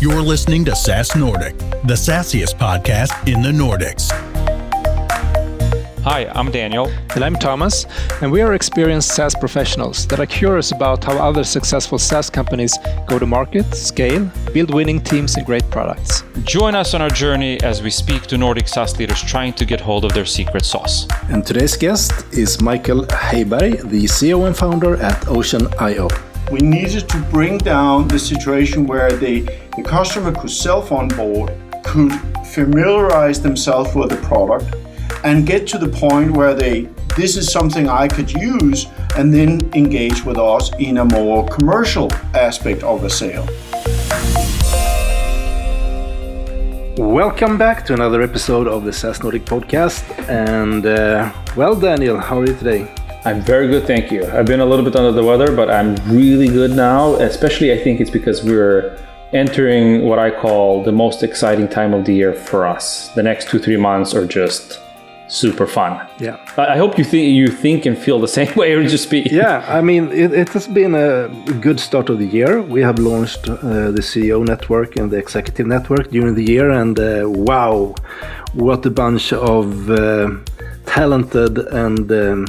You're listening to SaaS Nordic, the sassiest podcast in the Nordics. Hi, I'm Daniel. And I'm Thomas, and we are experienced SaaS professionals that are curious about how other successful SaaS companies go to market, scale, build winning teams, and great products. Join us on our journey as we speak to Nordic SaaS leaders trying to get hold of their secret sauce. And today's guest is Michael Heiberg, the CEO and founder at Ocean.io. We needed to bring down the situation where the, the customer could self onboard, could familiarize themselves with the product, and get to the point where they this is something I could use and then engage with us in a more commercial aspect of a sale. Welcome back to another episode of the SaaS Nordic podcast. And uh, well, Daniel, how are you today? I'm very good, thank you. I've been a little bit under the weather, but I'm really good now. Especially, I think it's because we're entering what I call the most exciting time of the year for us. The next two, three months are just super fun. Yeah. I hope you think you think and feel the same way, or just be. Yeah, I mean, it, it has been a good start of the year. We have launched uh, the CEO network and the executive network during the year, and uh, wow, what a bunch of uh, talented and um,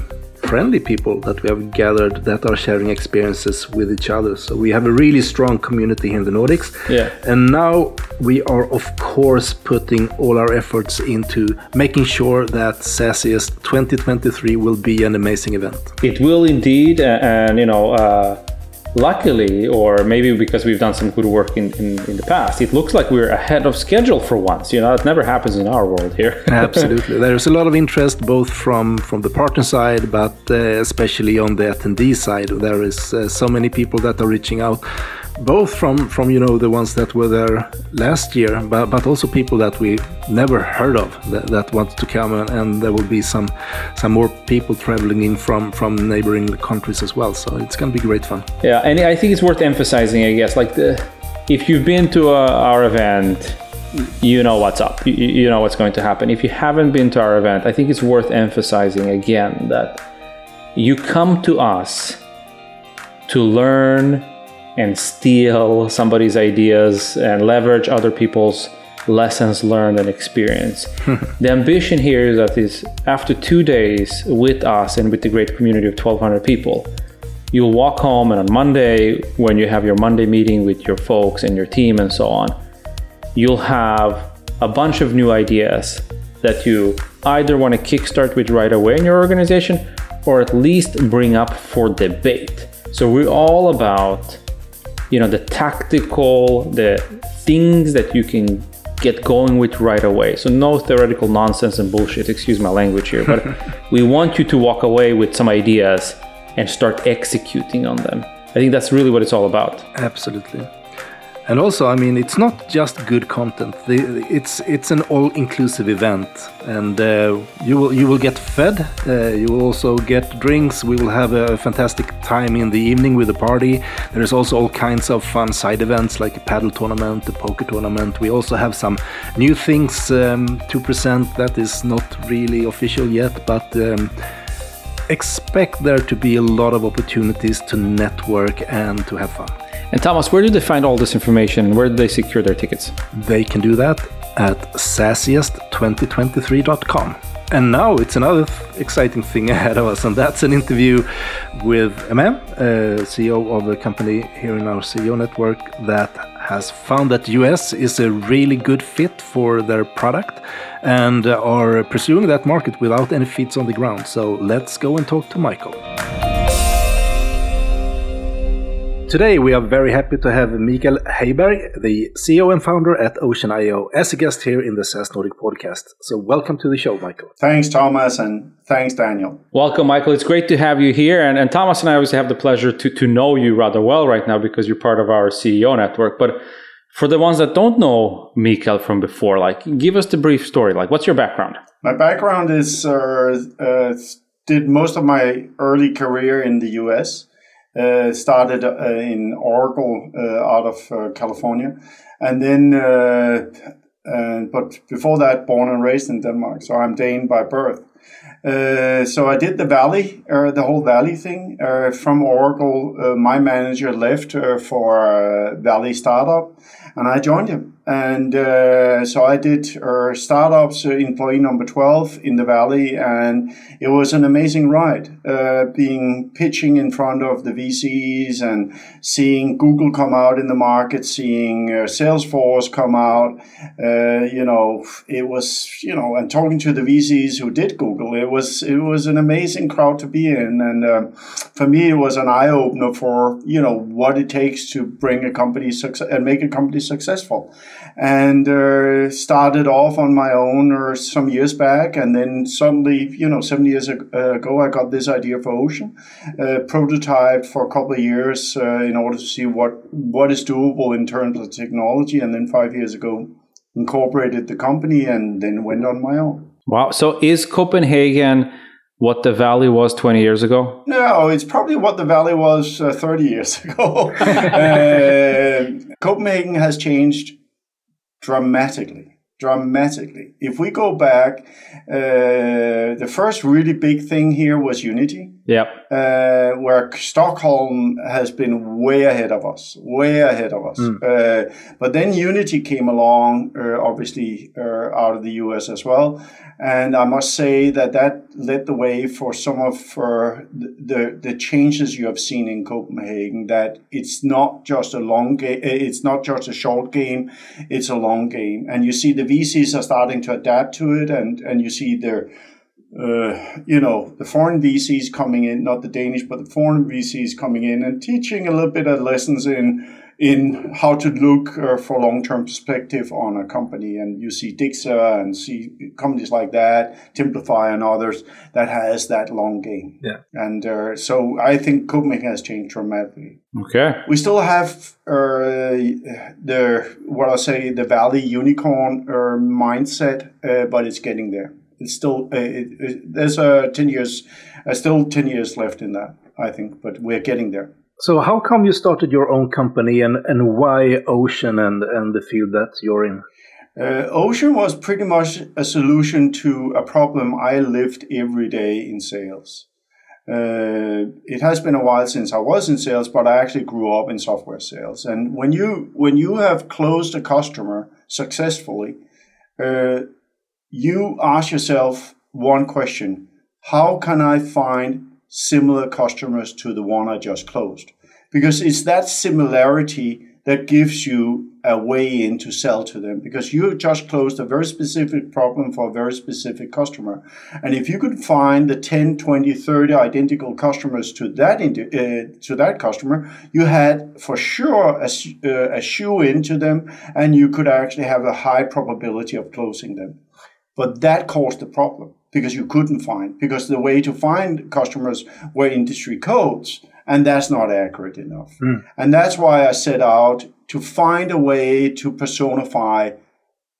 friendly people that we have gathered that are sharing experiences with each other. So we have a really strong community here in the Nordics. Yeah. And now we are, of course, putting all our efforts into making sure that SaaSiest 2023 will be an amazing event. It will indeed, and you know. Uh, luckily, or maybe because we've done some good work in, in, in, the past, it looks like we're ahead of schedule for once. You know, it never happens in our world here. Absolutely. There's a lot of interest both from, from the partner side, but uh, especially on the attendee side. There is uh, so many people that are reaching out both from from you know the ones that were there last year but but also people that we never heard of that, that want to come and, and, there will be some some more people traveling in from from neighboring countries as well. So it's going to be great fun. Yeah and i think it's worth emphasizing i guess like the if you've been to a, our event you know what's up. You, you know what's going to happen. If you haven't been to our event i think it's worth emphasizing again that you come to us to learn and steal somebody's ideas and leverage other people's lessons learned and experience. the ambition here is that is after two days with us and with the great community of 1200 people, you'll walk home and on Monday, when you have your Monday meeting with your folks and your team and so on, you'll have a bunch of new ideas that you either want to kickstart with right away in your organization or at least bring up for debate. So we're all about you know the tactical the things that you can get going with right away. So no theoretical nonsense and bullshit. Excuse my language here but we want you to walk away with some ideas and start executing on them. I think that's really what it's all about. Absolutely and also i mean it's not just good content. It's it's an all-inclusive event. And uh, you will you will get fed uh, you will also get drinks. We will have a fantastic time in the evening with the party. There's also all kinds of fun side events like a paddle tournament a poker tournament. We also have some new things um, to present that is not really official yet but um, expect there to be a lot of opportunities to network and to have fun and Thomas, where do they find all this information? and Where do they secure their tickets? They can do that at sassiest2023.com. And now it's another exciting thing ahead of us, and that's an interview with a man, uh, CEO of a company here in our CEO network that has found that US is a really good fit for their product and are pursuing that market without any feet on the ground. So let's go and talk to Michael. Today, we are very happy to have Mikael Heiberg, the CEO and founder at Ocean.io, as a guest here in the SaaS Nordic podcast. So, welcome to the show, Michael. Thanks, Thomas, and thanks, Daniel. Welcome, Michael. It's great to have you here. And, and Thomas and I always have the pleasure to, to know you rather well right now because you're part of our CEO network. But for the ones that don't know Mikael from before, like, give us the brief story. Like, what's your background? My background is uh, uh, did most of my early career in the US uh, started uh, in Oracle uh, out of California, and then. but before that, born and raised in Denmark, so I'm Dane by birth. Uh, so I did the Valley, uh, the whole Valley thing. Uh, from Oracle, uh, my manager left uh, for Valley Startup, and I joined him. And uh, so I did uh, startups, uh, employee number 12 in the Valley, and it was an amazing ride. Uh, being pitching in front of the VCs and seeing Google come out in the market, seeing Salesforce come out, you know, it was, you know, and talking to the VCs who did Google, it was, it was an amazing crowd to be in. And for me, it was an eye opener for, you know, what it takes to bring a company success and make a company successful. And uh, started off on my own or some years back and then suddenly you know seven years ago i got this idea for ocean uh, prototyped for a couple of years uh, in order to see what what is doable in terms of technology and then five years ago incorporated the company and then went on my own. Wow. So is copenhagen what the valley was 20 years ago? No, it's probably what the valley was uh, 30 years ago. uh, Copenhagen has changed dramatically dramatically. If we go back, uh, the first really big thing here was Unity. Yep. Uh, where Stockholm has been way ahead of us, way ahead of us. Mm. Uh, but then Unity came along, uh, obviously uh, out of the US as well. And I must say that that led the way for some of uh, the, the changes you have seen in Copenhagen, that it's not just a long game, it's not just a short game, it's a long game. And you see the VCs are starting to adapt to it and, and you see their uh, you know, the foreign VCs coming in, not the Danish, but the foreign VCs coming in and teaching a little bit of lessons in in how to look uh, for long-term perspective on a company. And you see Dixa and see companies like that, Templafy and others that has that long game. Yeah. And uh, so I think Copenhagen has changed dramatically. Okay. We still have uh, the what I say the Valley unicorn uh, mindset, uh, but it's getting there it's still uh, it, it, there's a ten years, uh, still ten years left in that, I think, but we're getting there. So, how come you started your own company, and and why Ocean and and the field that you're in? Uh, Ocean was pretty much a solution to a problem I lived every day in sales. Uh, it has been a while since I was in sales, but I actually grew up in software sales. And when you when you have closed a customer successfully, uh, you ask yourself one question How can I find similar customers to the one I just closed? Because it's that similarity that gives you a way in to sell to them because you just closed a very specific problem for a very specific customer. And if you could find the 10, 20, 30 identical customers to that, uh, to that customer, you had for sure a, uh, a shoe into them and you could actually have a high probability of closing them. But that caused the problem because you couldn't find, because the way to find customers were industry codes, and that's not accurate enough. Mm. And that's why I set out to find a way to personify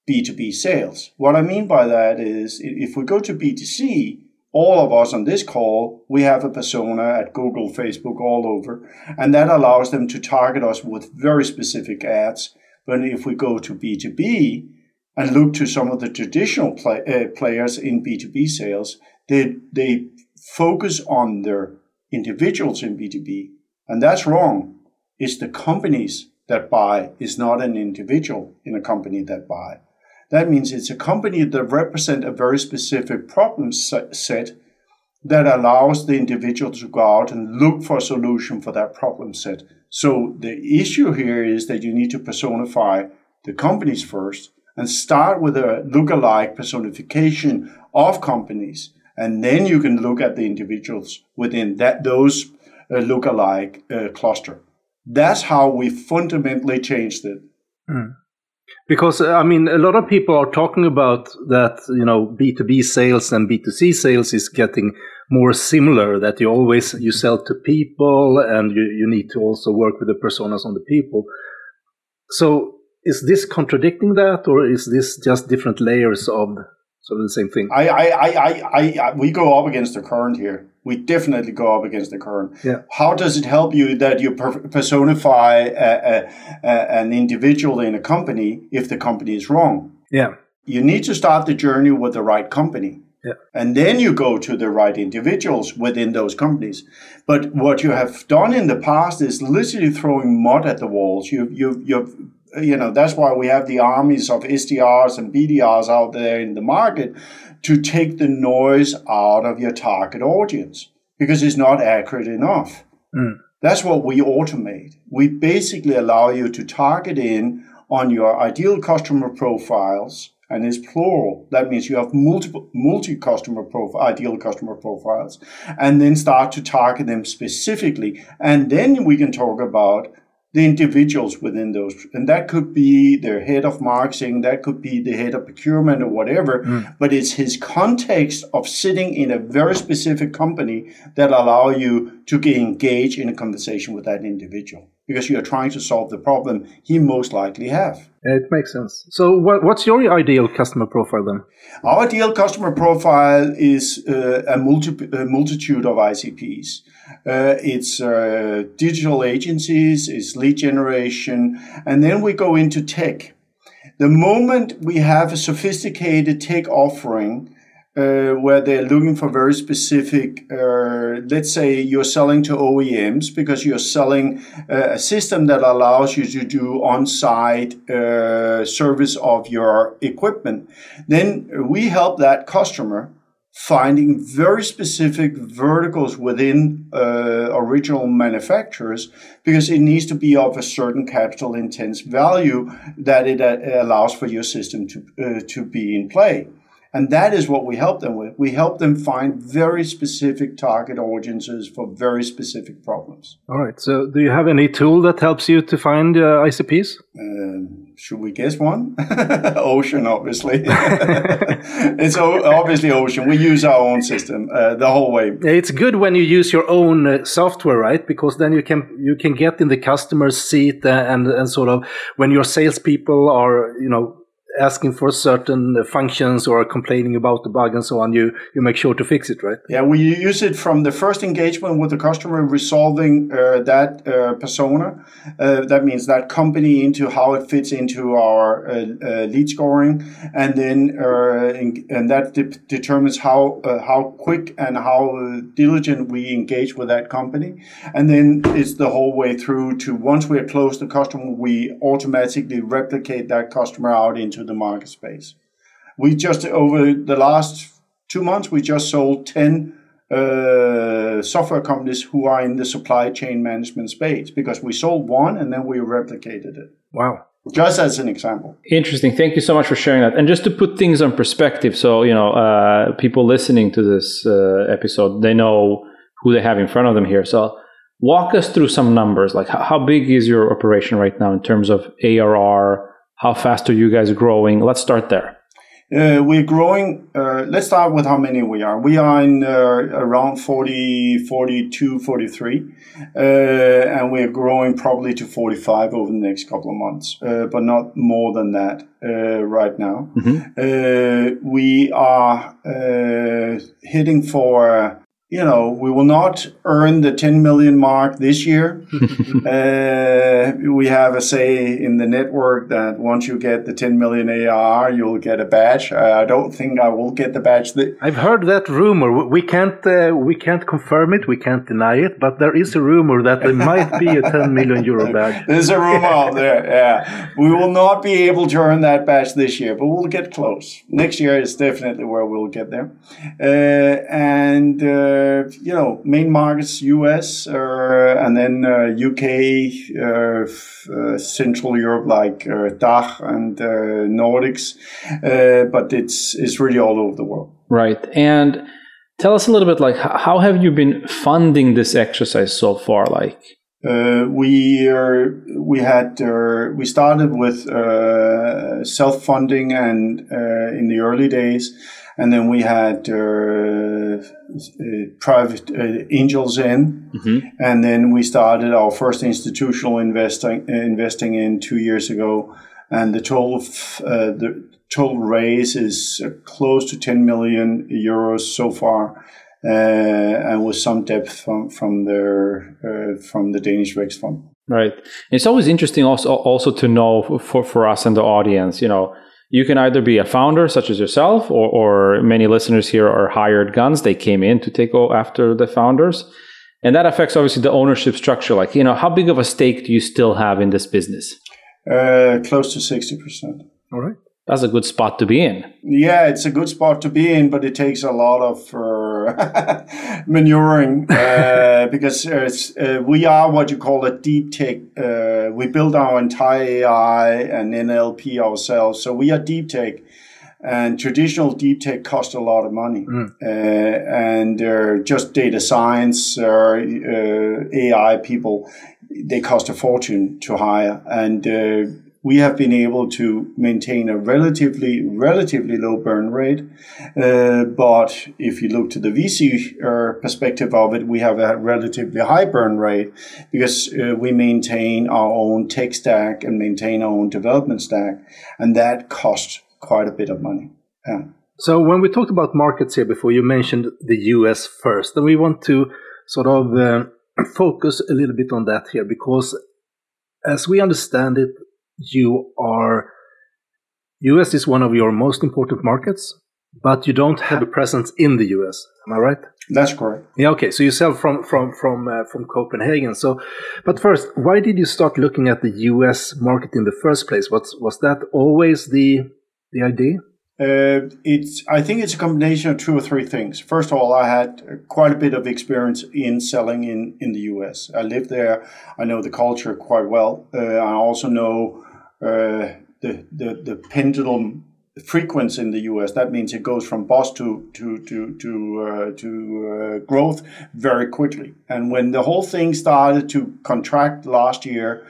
B2B sales. What I mean by that is if we go to B2C, all of us on this call, we have a persona at Google, Facebook, all over, and that allows them to target us with very specific ads. But if we go to B2B, and look to some of the traditional play, uh, players in B2B sales, they, they focus on their individuals in B2B. And that's wrong. It's the companies that buy, is not an individual in a company that buy. That means it's a company that represent a very specific problem set that allows the individual to go out and look for a solution for that problem set. So the issue here is that you need to personify the companies first and start with a look-alike personification of companies. And then you can look at the individuals within that those uh, lookalike uh, cluster. That's how we fundamentally changed it. Mm. Because uh, I mean, a lot of people are talking about that. You know, B two B sales and B two C sales is getting more similar. That you always you sell to people, and you, you need to also work with the personas on the people. So is this contradicting that, or is this just different layers of sort of the same thing? I, I, I, I, I, we go up against the current here. We definitely go up against the current. Yeah. How does it help you that you personify a, a, a, an individual in a company if the company is wrong? Yeah. You need to start the journey with the right company. Yeah. And then you go to the right individuals within those companies. But what you have done in the past is literally throwing mud at the walls. You, you, you've, you know, that's why we have the armies of SDRs and BDRs out there in the market to take the noise out of your target audience because it's not accurate enough. Mm. That's what we automate. We basically allow you to target in on your ideal customer profiles, and it's plural. That means you have multiple multi customer profile, ideal customer profiles, and then start to target them specifically. And then we can talk about the individuals within those. And that could be their head of marketing, that could be the head of procurement or whatever, Mm. but it's his context of sitting in a very specific company that allow you to get engaged in a conversation with that individual because you're trying to solve the problem he most likely have. It makes sense. So, what, what's your ideal customer profile then? Our ideal customer profile is uh, a, multi- a multitude of ICPs. Uh, it's uh, digital agencies, it's lead generation, and then we go into tech. The moment we have a sophisticated tech offering, uh, where they're looking for very specific, uh, let's say you're selling to OEMs because you're selling uh, a system that allows you to do on site uh, service of your equipment, then we help that customer finding very specific verticals within uh, original manufacturers because it needs to be of a certain capital intense value that it uh, allows for your system to, uh, to be in play. And that is what we help them with. We help them find very specific target audiences for very specific problems. All right. So, do you have any tool that helps you to find uh, ICPs? Um, should we guess one? Ocean, obviously. it's obviously Ocean. We use our own system uh, the whole way. It's good when you use your own uh, software, right? Because then you can you can get in the customer's seat uh, and and sort of when your salespeople are you know asking for certain uh, functions or complaining about the bug and so on, you you make sure to fix it, right? Yeah, we use it from the first engagement with the customer, resolving uh, that uh, persona. Uh, that means that company into how it fits into our uh, uh, lead scoring, and then in, and that de- determines how how quick and how diligent we engage with that company. And then it's the whole way through to once we are close to the customer, we automatically replicate that customer out into the market space. We just over the last two months, we just sold 10 uh, software companies who are in the supply chain management space because we sold one and then we replicated it. Wow. Just as an example. Interesting. Thank you so much for sharing that. And just to put things on perspective, so you know, uh, people listening to this uh, episode, they know who they have in front of them here. So, walk us through some numbers. Like, how, how big is your operation right now in terms of ARR? How fast are you guys growing? Let's start there. Uh, we're growing. Uh, let's start with how many we are. We are in uh, around 40, 42, 43, uh, and we're growing probably to 45 over the next couple of months, uh, but not more than that uh, right now. Uh, we are uh, hitting for. You know, we will not earn the 10 million mark this year. uh, we have a say in the network that once you get the 10 million AR, you'll get a badge. Uh, I don't think I will get the badge. Th- I've heard that rumor. We- can't uh, we can't confirm it. We can't deny it. But there is a rumor that there might be a 10 million euro badge. There's a rumor out there. Yeah, we will not be able to earn that badge this year, but we'll get close. Next year is definitely where we'll get there. Uh, and uh, you know, main markets: U.S. Uh, and then uh, U.K., uh, uh, Central Europe, like uh, DACH and uh, Nordics. Uh, but it's it's really all over the world. Right. And tell us a little bit like how have you been funding this exercise so far? Like, Uh, we we had uh, we started with uh, self funding and uh, in the early days, and then we had uh, uh, private uh, angels in, and then we started our first institutional investing investing in two years ago, and the total f- uh, the total raise is uh, close to 10 million euros so far uh, and with some depth from from their uh, from the Danish Rex Fund. right. It's always interesting also also to know for for us and the audience, you know, You can either be a founder, such as yourself, or, or many listeners here are hired guns. They came in to take after the founders. And that affects obviously the ownership structure. Like, you know, how big of a stake do you still have in this business? Uh, close to 60%. All right. That's a good spot to be in. Yeah, it's a good spot to be in, but it takes a lot of uh, manuring uh, because uh, we are what you call a deep tech. Uh, we build our entire AI and NLP ourselves, so we are deep tech. And traditional deep tech cost a lot of money, mm. and just data science or AI people, they cost a fortune to hire, and we have been able to maintain a relatively relatively low burn rate. Uh, but if you look to the VC uh, perspective of it, we have a relatively high burn rate because uh, we maintain our own tech stack and maintain our own development stack, and that costs quite a bit of money. Yeah. So when we talked about markets here before, you mentioned the US first, and we want to sort of uh, focus a little bit on that here because as we understand it, you are US is one of your most important markets, but you don't have a presence in the US. Am I right? That's correct. Yeah. Okay. So you sell from from from uh, from Copenhagen. So, but first, why did you start looking at the US market in the first place? Was was that always the the idea? Uh, it's. I think it's a combination of two or three things. First of all, I had quite a bit of experience in selling in in the U.S. I lived there. I know the culture quite well. Uh, I also know the, the, the pendulum frequency in the US. That means it goes from boss to to to to uh, to uh, growth very quickly. And when the whole thing started to contract last year,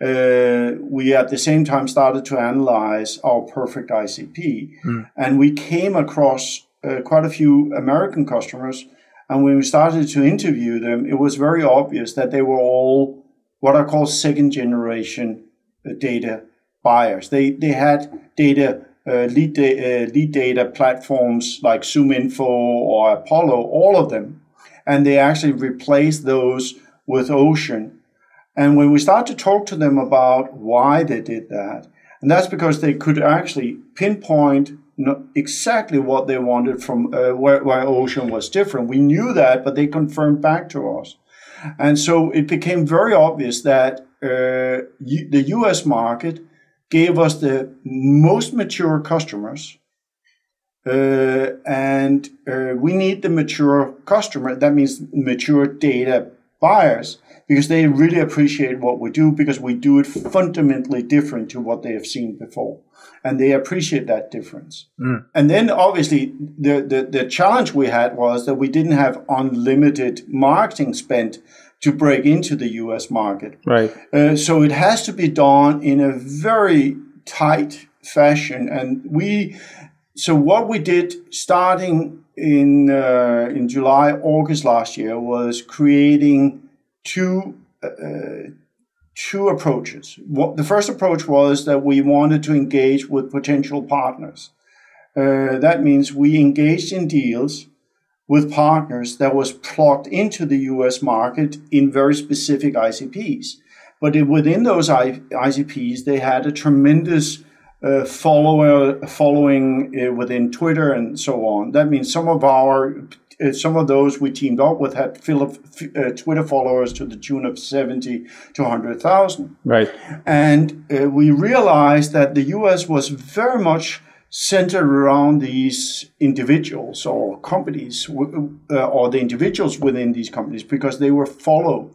uh, we at the same time started to analyze our perfect ICP, mm. and we came across uh, quite a few American customers. And when we started to interview them, it was very obvious that they were all what I call second generation uh, data buyers. They they had data uh, lead, da- uh, lead data platforms like ZoomInfo or Apollo, all of them, and they actually replaced those with Ocean. And when we start to talk to them about why they did that, and that's because they could actually pinpoint exactly what they wanted from uh, where, where Ocean was different. We knew that, but they confirmed back to us. And so it became very obvious that uh, the US market gave us the most mature customers. Uh, and uh, we need the mature customer. That means mature data buyers because they really appreciate what we do because we do it fundamentally different to what they have seen before. And they appreciate that difference. Mm. And then obviously the, the, the challenge we had was that we didn't have unlimited marketing spent to break into the US market. Right. Uh, so it has to be done in a very tight fashion. And we, so what we did starting in, uh, in July, August last year was creating two, uh, two approaches. What, the first approach was that we wanted to engage with potential partners. Uh, that means we engaged in deals with partners that was plugged into the US market in very specific ICPs. But within those ICPs, they had a tremendous uh, follower following uh, within Twitter and so on. That means some of our uh, some of those we teamed up with had uh, Twitter followers to the tune of 70 to 100,000. Right. And uh, we realized that the US was very much centered around these individuals or companies uh, or the individuals within these companies because they were followed.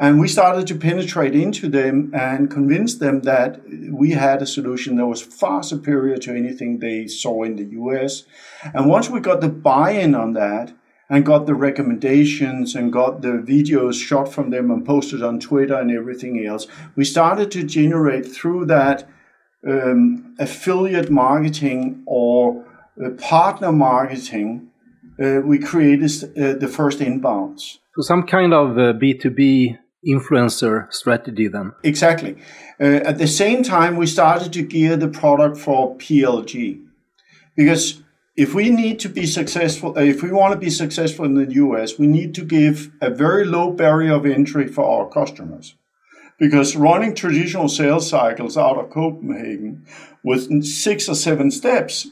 And we started to penetrate into them and convince them that we had a solution that was far superior to anything they saw in the US. And once we got the buy in on that, and got the recommendations and got the videos shot from them and posted on Twitter and everything else, we started to generate through that um, affiliate marketing or uh, partner marketing, uh, we created uh, the first inbounds. So some kind of B2B influencer strategy then. Exactly. Uh, at the same time, we started to gear the product for PLG because if we need to be successful, uh, if we want to be successful in the US, we need to give a very low barrier of entry for our customers because running traditional sales cycles out of Copenhagen with six or seven steps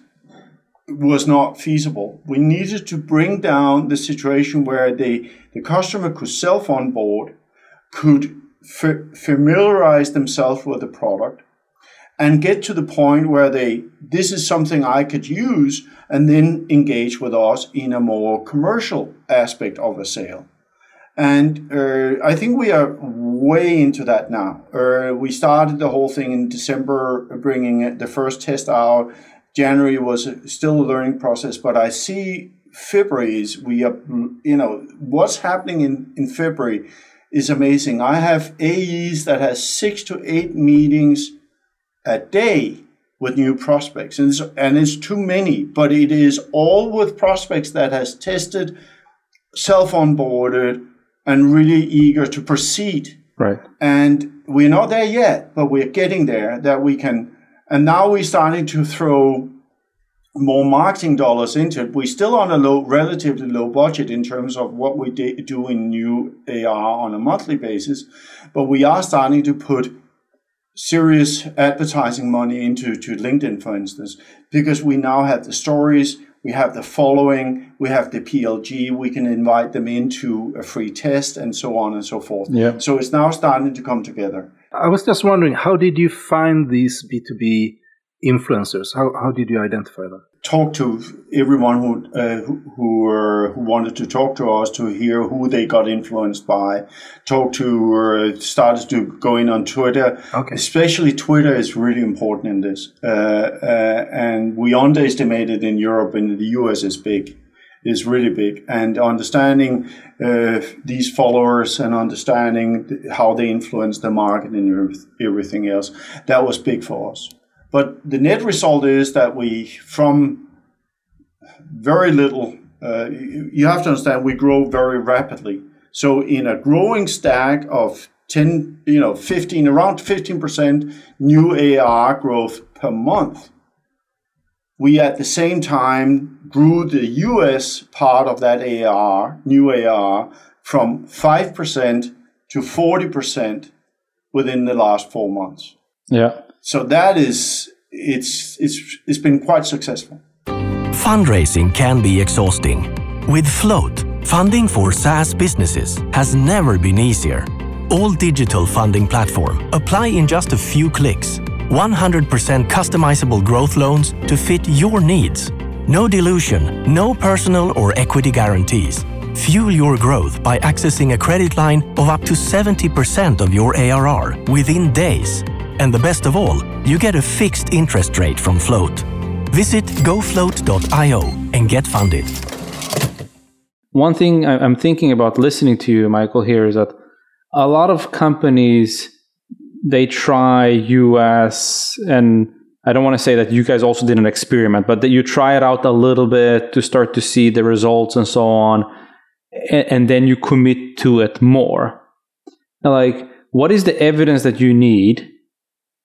was not feasible. We needed to bring down the situation where they, the customer could self onboard, could f- familiarize themselves with the product, and get to the point where they this is something I could use, and then engage with us in a more commercial aspect of a sale. And uh, I think we are way into that now. Uh, we started the whole thing in December, bringing the first test out January was still a learning process, but I see February is we are, you know, what's happening in, in February is amazing. I have AEs that has six to eight meetings a day with new prospects, and it's, and it's too many, but it is all with prospects that has tested, self onboarded, and really eager to proceed. Right. And we're not there yet, but we're getting there. That we can and now we're starting to throw more marketing dollars into it. We're still on a low, relatively low budget in terms of what we do in new AR on a monthly basis, but we are starting to put serious advertising money into to LinkedIn, for instance, because we now have the stories, we have the following, we have the PLG, we can invite them into a free test, and so on and so forth. Yeah. So it's now starting to come together. I was just wondering, how did you find these B2B influencers? How, how did you identify them? Talk to everyone who uh, who who, uh, who, wanted to talk to us to hear who they got influenced by. Talk to uh, started to go in on Twitter. Okay. Especially Twitter is really important in this, uh, uh, and we underestimate it in Europe and the US is big is really big. And understanding uh, these followers and understanding how they influence the market and everything else, that was big for us. But the net result is that we, from very little, uh, you have to understand we grow very rapidly. So in a growing stack of 10, you know, 15, around 15% new AR growth per month, we at the same time grew the US part of that AR, new AR, from 5% to 40% within the last four months. Yeah. So that is, it's, it's, it's been quite successful. Fundraising can be exhausting. With Float, funding for SaaS businesses has never been easier. All digital funding platform. Apply in just a few clicks 100% customizable growth loans to fit your needs. No dilution, no personal or equity guarantees. Fuel your growth by accessing a credit line of up to 70% of your ARR within days. And the best of all, you get a fixed interest rate from Float. Visit gofloat.io and get funded. One thing I'm thinking about listening to you, Michael, here is that a lot of companies they try US and I don't want to say that you guys also did an experiment, but that you try it out a little bit to start to see the results and so on, and, and then you commit to it more. like, what is the evidence that you need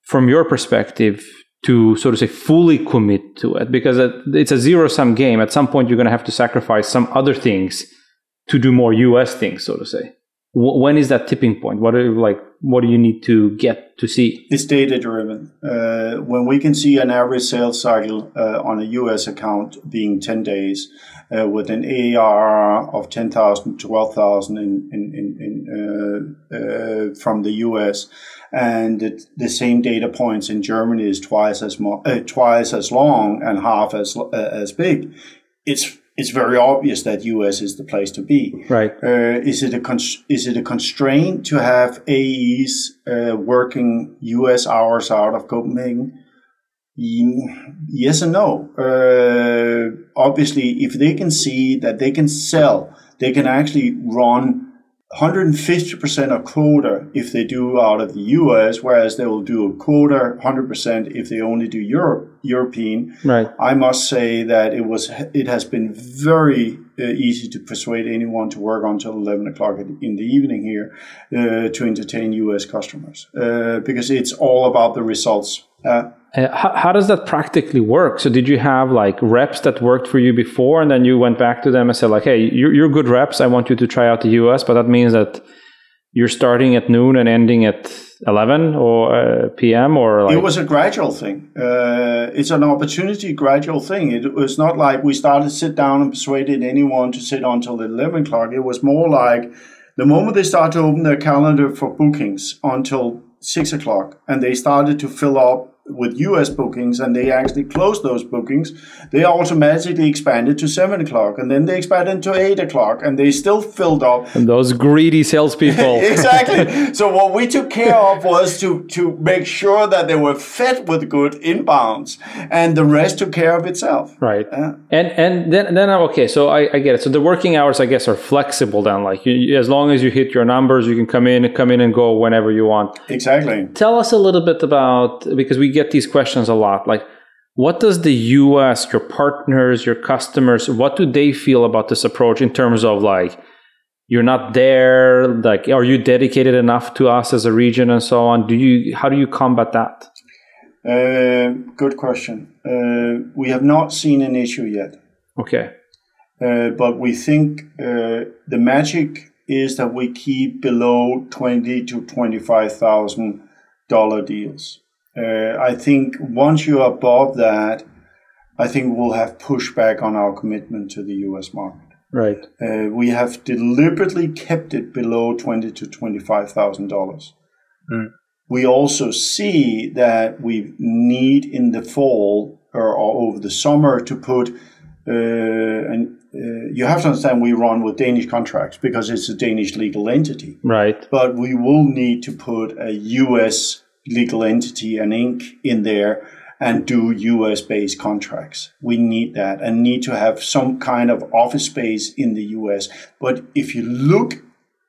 from your perspective to sort of say fully commit to it? Because it's a zero sum game. At some point, you're going to have to sacrifice some other things to do more US things, so to say when is that tipping point? What are like what do you need to get to see? It's data driven. Uh, when we can see an average sales cycle uh, on a US account being 10 days uh, with an ARR of 10,000, 12,000 in, in, in, in uh, uh, from the US, and it, the same data points in Germany is twice as mo- uh, twice as long and half as as big. It's it's very obvious that US is the place to be. Right. Uh, is it a cons- is it a constraint to have AEs uh, working US hours out of Copenhagen? Yes and no. Uh, obviously, if they can see that they can sell, they can actually run 150% of quota if they do out of the US, whereas they will do a quota 100% if they only do Europe, European. Right. I must say that it was it has been very uh, easy to persuade anyone to work until 11 o'clock in the evening here uh, to entertain US customers uh, because it's all about the results. Uh, how, how, does that practically work? So did you have like reps that worked for you before, and then you went back to them and said like, "Hey, you're, you're good reps. I want you to try out the US," but that means that you're starting at noon and ending at 11 or uh, p.m. or like it was a gradual thing. Uh, it's an opportunity gradual thing. It was not like we started to sit down and persuaded anyone to sit until 11 o'clock. It was more like the moment they started to open their calendar for bookings until six o'clock, and they started to fill up with US bookings and they actually closed those bookings, they automatically expanded to seven o'clock and then they expanded to eight o'clock and they still filled up. And those greedy salespeople. exactly. So what we took care of was to to make sure that they were fed with good inbounds and the rest took care of itself. Right. Uh, and and then then okay, so I, I get it. So the working hours I guess are flexible then like you, as long as you hit your numbers you can come in come in and go whenever you want. Exactly. Tell us a little bit about because we get these questions a lot. Like, what does the US, your partners, your customers, what do they feel about this approach in terms of like, you're not there, like, are you dedicated enough to us as a region and so on? Do you, how do you combat that? Uh, good question. Uh, we have not seen an issue yet. Okay. Uh, but we think uh, the magic is that we keep below twenty to twenty-five thousand dollar deals. Uh, I think once you're above that, I think we'll have pushback on our commitment to the U.S. market. Right. Uh, we have deliberately kept it below twenty to twenty-five thousand dollars. Mm. We also see that we need in the fall or, or over the summer to put uh, and uh, you have to understand we run with Danish contracts because it's a Danish legal entity. Right. But we will need to put a U.S legal entity and Inc. in there and do US based contracts. We need that and need to have some kind of office space in the US. But if you look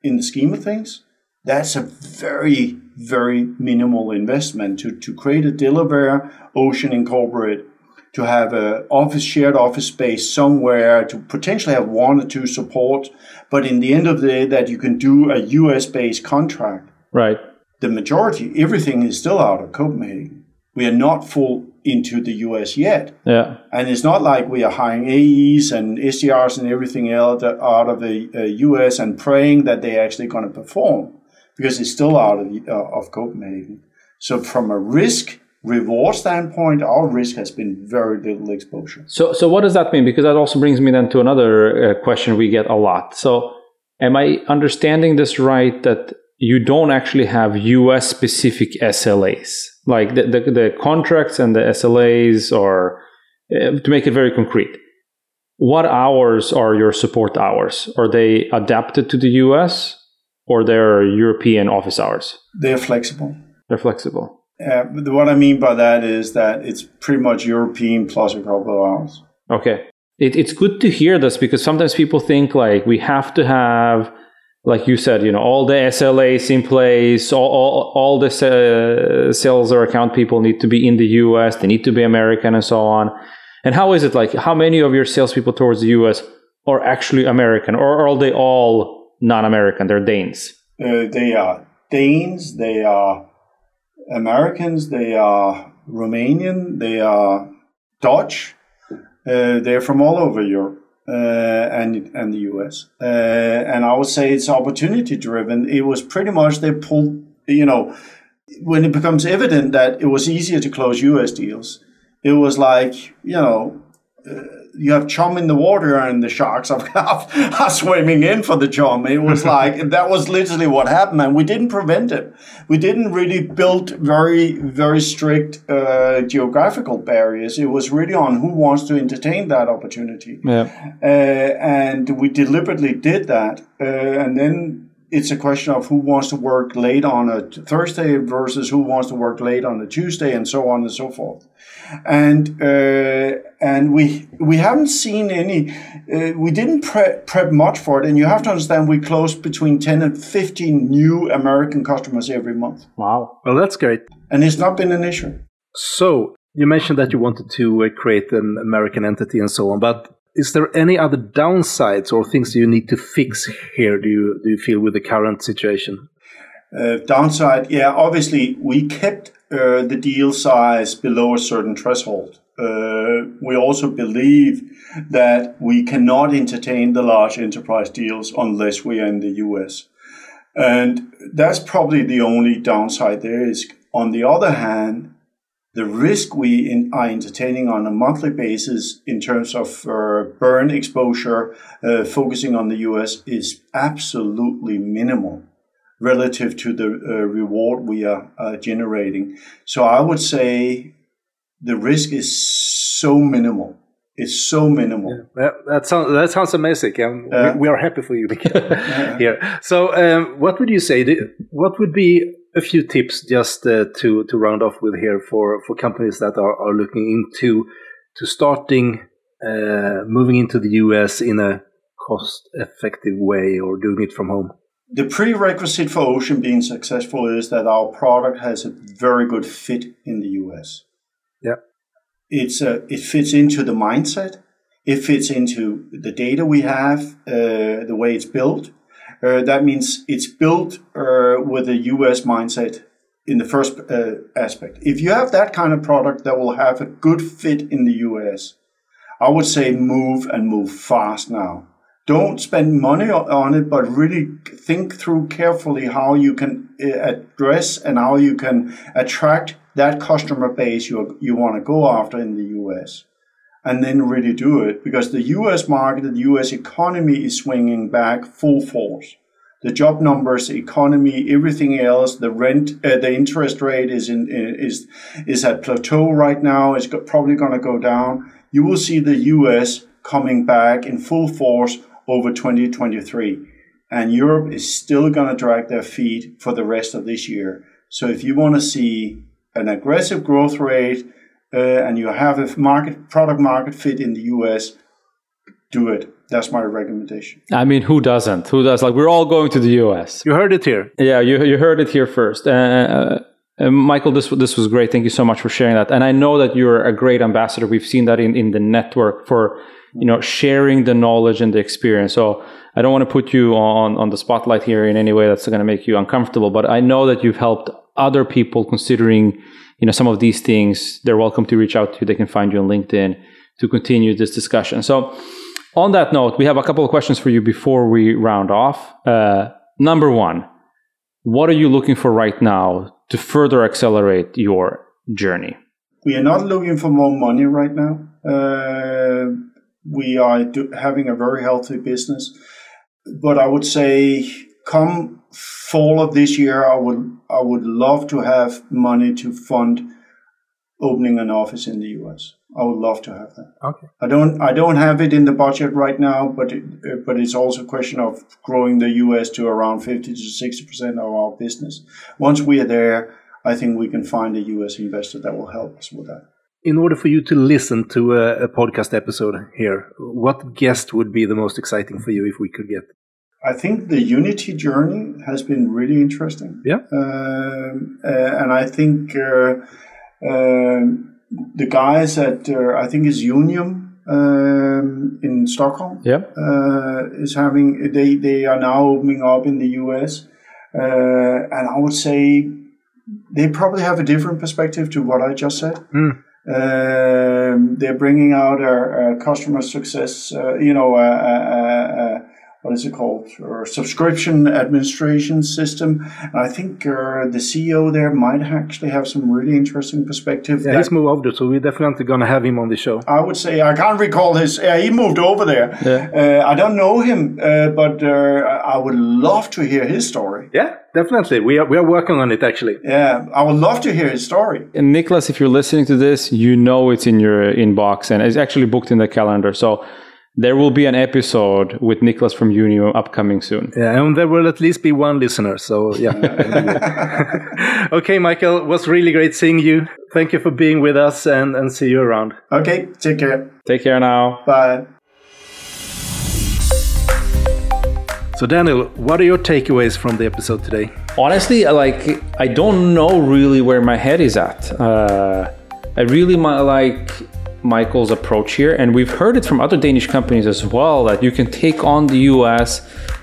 in the scheme of things, that's a very, very minimal investment to, to create a Delaware Ocean Incorporate, to have a office shared office space somewhere, to potentially have one or two support, but in the end of the day that you can do a US based contract. Right the majority, everything is still out of Copenhagen. We are not full into the US yet. Yeah. And it's not like we are hiring AEs and SDRs and everything else out of the uh, US and praying that they're actually going to perform because it's still out of, uh, of Copenhagen. So from a risk reward standpoint, our risk has been very little exposure. So, so what does that mean? Because that also brings me then to another uh, question we get a lot. So, am I understanding this right that you don't actually have US specific SLAs. Like the, the, the, contracts and the SLAs or uh, to make it very concrete. What hours are your support hours? Are they adapted to the US or they're European office hours? They're flexible. They're flexible. Uh, what I mean by that is that it's pretty much European plus a couple of hours. Okay. It, it's good to hear this because sometimes people think like we have to have like you said, you know, all the SLAs in place, all, all, all the uh, sales or account people need to be in the US, they need to be American and so on. And how is it like, how many of your salespeople towards the US are actually American or are they all non American? They're Danes? Uh, they are Danes, they are Americans, they are Romanian, they are Dutch, uh, they're from all over Europe and and the US. Uh, and I would say it's opportunity driven. It was pretty much they pulled, you know, when it becomes evident that it was easier to close US deals, it was like, you know, uh, you have chum in the water and the sharks are, are swimming in for the chum. It was like that was literally what happened, and we didn't prevent it. We didn't really build very very strict uh, geographical barriers. It was really on who wants to entertain that opportunity, yeah. uh, and we deliberately did that, uh, and then. It's a question of who wants to work late on a Thursday versus who wants to work late on a Tuesday, and so on and so forth and uh, and we we haven't seen any. Uh, we didn't prep, prep much for it, and you have to understand we close between ten and fifteen new American customers every month. Wow! Well, that's great, and it's not been an issue. So you mentioned that you wanted to uh, create an American entity and so on, but is there any other downsides or things you need to fix here? Do you do you feel with the current situation? Uh, downside, yeah, obviously we kept uh, the deal size below a certain threshold. Uh, we also believe that we cannot entertain the large enterprise deals unless we are in the US. And that's probably the only downside there is on the other hand, the risk we in, are entertaining on a monthly basis in terms of uh, burn exposure, uh, focusing on the US, is absolutely minimal relative to the uh, reward we are uh, generating. So I would say the risk is so minimal. It's so minimal. Yeah, that, that, sounds that sounds amazing. We, we, are happy for you here. So, um, what would you say? What would be a few tips just uh, to to round off with here for for companies that are, are looking into to starting uh, moving into the US in a cost effective way or doing it from home? The prerequisite for Ocean being successful is that our product has a very good fit in the US. Yeah. It's a, it fits into the mindset. It fits into the data we have, uh, the way it's built. Uh, that means it's built uh, with a US mindset in the first uh, aspect. If you have that kind of product that will have a good fit in the US, I would say move and move fast now. Don't spend money on it, but really think through carefully how you can uh, address and how you can attract that customer base you, you want to go after in the US and then really do it because the US market, the US economy is swinging back full force. The job numbers, the economy, everything else, the rent, uh, the interest rate is in is is at plateau right now. It's probably going to go down. You will see the US coming back in full force over 2023, and Europe is still going to drag their feet for the rest of this year. So if you want to see an aggressive growth rate uh, and you have a market product market fit in the US, do it. That's my recommendation. I mean, who doesn't? Who does? Like, we're all going to the US. You heard it here. Yeah, you you heard it here first. Uh, uh, Michael, this this was great. Thank you so much for sharing that. And I know that you're a great ambassador. We've seen that in, in the network for you know sharing the knowledge and the experience. So I don't want to put you on on the spotlight here in any way that's going to make you uncomfortable. But I know that you've helped other people considering you know some of these things they're welcome to reach out to you they can find you on linkedin to continue this discussion. So on that note we have a couple of questions for you before we round off. Uh, number one what are you looking for right now to further accelerate your journey? We are not looking for more money right now. Uh, we are do- having a very healthy business. But i would say come fall of this year, I would I would love to have money to fund opening an office in the US. I would love to have that. Okay. I don't I don't have it in the budget right now, but it, but it's also a question of growing the US to around 50 to 60 percent of our business. Once we are there, I think we can find a US investor that will help us with that. In order for you to listen to a, a podcast episode here, what guest would be the most exciting for you if we could get? I think the Unity journey has been really interesting. Yeah. Um, uh, and I think uh, uh, the guys at, uh, I think is Younium um, in Stockholm. Yeah. Uh, is having, they, they are now opening up in the US. Uh, and I would say they probably have a different perspective to what I just said. Mm. Um, they're bringing out a, a customer success, you know, what is it called, or subscription administration system. And I think uh, the CEO there might actually have some really interesting perspective. Yeah, he's moved over, so we're definitely going to have him on the show. I would say I can't recall his. Yeah, he moved over there. Yeah. Uh, I don't know him, uh, but uh, I would love to hear his story. Yeah, definitely. We are we are working on it actually. Yeah, I would love to hear his story. And Nicholas, if you're listening to this, you know it's in your inbox and it's actually booked in the calendar. So there will be an episode with Nicholas from Younium upcoming soon. Yeah, and there will at least be one listener. So yeah. okay, Michael, was really great seeing you. Thank you for being with us, and and see you around. Okay, take care. Take care now. Bye. So, Daniel, what are your takeaways from the episode today? Honestly, like I don't know really where my head is at. Uh, I really like Michael's approach here, and we've heard it from other Danish companies as well that you can take on the US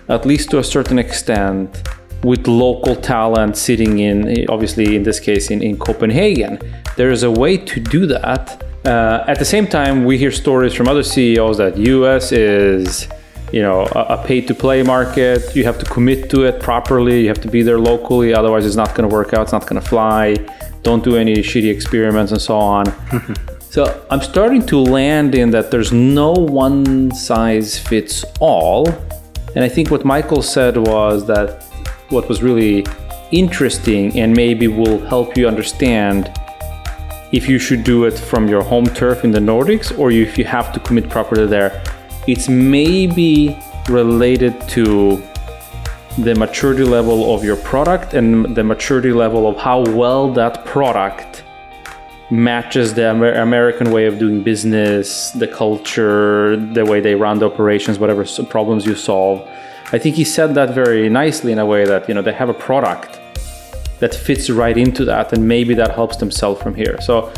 at least to a certain extent with local talent sitting in, obviously in this case, in, in Copenhagen. There is a way to do that. Uh, at the same time, we hear stories from other CEOs that US is you know a, a pay to play market. You have to commit to it properly. You have to be there locally, otherwise it's not going to work out. It's not going to fly. Don't do any shitty experiments and so on. so I'm starting to land in that there's no one size fits all. And I think what Michael said was that what was really interesting and maybe will help you understand if you should do it from your home turf in the Nordics or if you have to commit properly there. It's maybe related to the maturity level of your product and the maturity level of how well that product matches the Amer- American way of doing business, the culture, the way they run the operations, whatever problems you solve. I think he said that very nicely in a way that you know they have a product that fits right into that, and maybe that helps them sell from here. So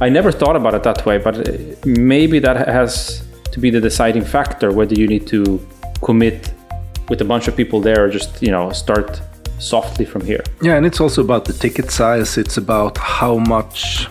I never thought about it that way, but uh, maybe that has to be the deciding factor whether you need to commit with a bunch of people there or just you know start softly from here. Yeah, and it's also about the ticket size. It's about how much,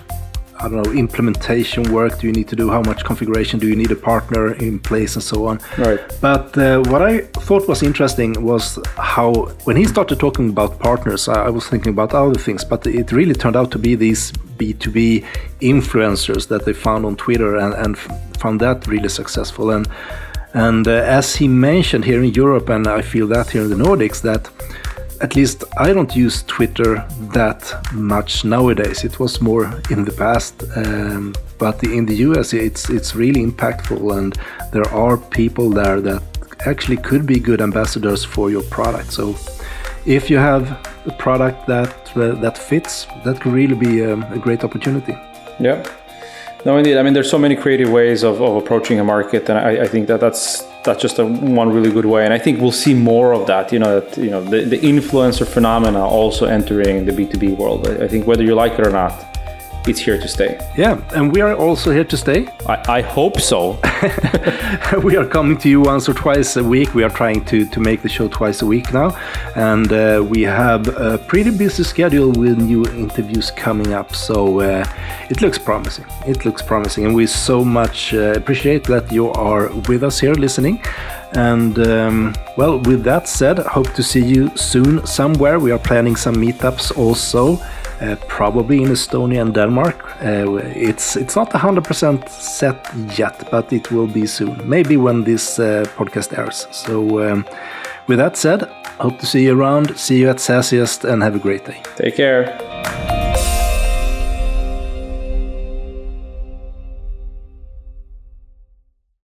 I don't know, implementation work do you need to do? How much configuration do you need a partner in place and so on? Right. But uh, what I thought was interesting was how, when he started talking about partners, I, I was thinking about other things, but it really turned out to be these B2B influencers that they found on Twitter and, and found that really successful. And and uh, as he mentioned here in Europe, and I feel that here in the Nordics, that at least I don't use Twitter that much nowadays. It was more in the past, um, but in the US, it's it's really impactful, and there are people there that actually could be good ambassadors for your product. So, if you have a product that uh, that fits, that could really be um, a great opportunity. Yeah. No, indeed. I mean, there's so many creative ways of, of approaching a market, and I, I think that that's that's just a, one really good way. And I think we'll see more of that. You know, that you know the, the influencer phenomena also entering the B2B world. I, I think whether you like it or not, it's here to stay. Yeah, and we are also here to stay. I, I hope so. we are coming to you once or twice a week. We are trying to, to make the show twice a week now. And uh, we have a pretty busy schedule with new interviews coming up. So uh, it looks promising. It looks promising. And we so much uh, appreciate that you are with us here listening. And um, well, with that said, hope to see you soon somewhere. We are planning some meetups also. Uh, probably in Estonia and Denmark. Uh, it's it's not 100% set yet, but it will be soon. Maybe when this uh, podcast airs. So, um, with that said, hope to see you around. See you at Sassiest and have a great day. Take care.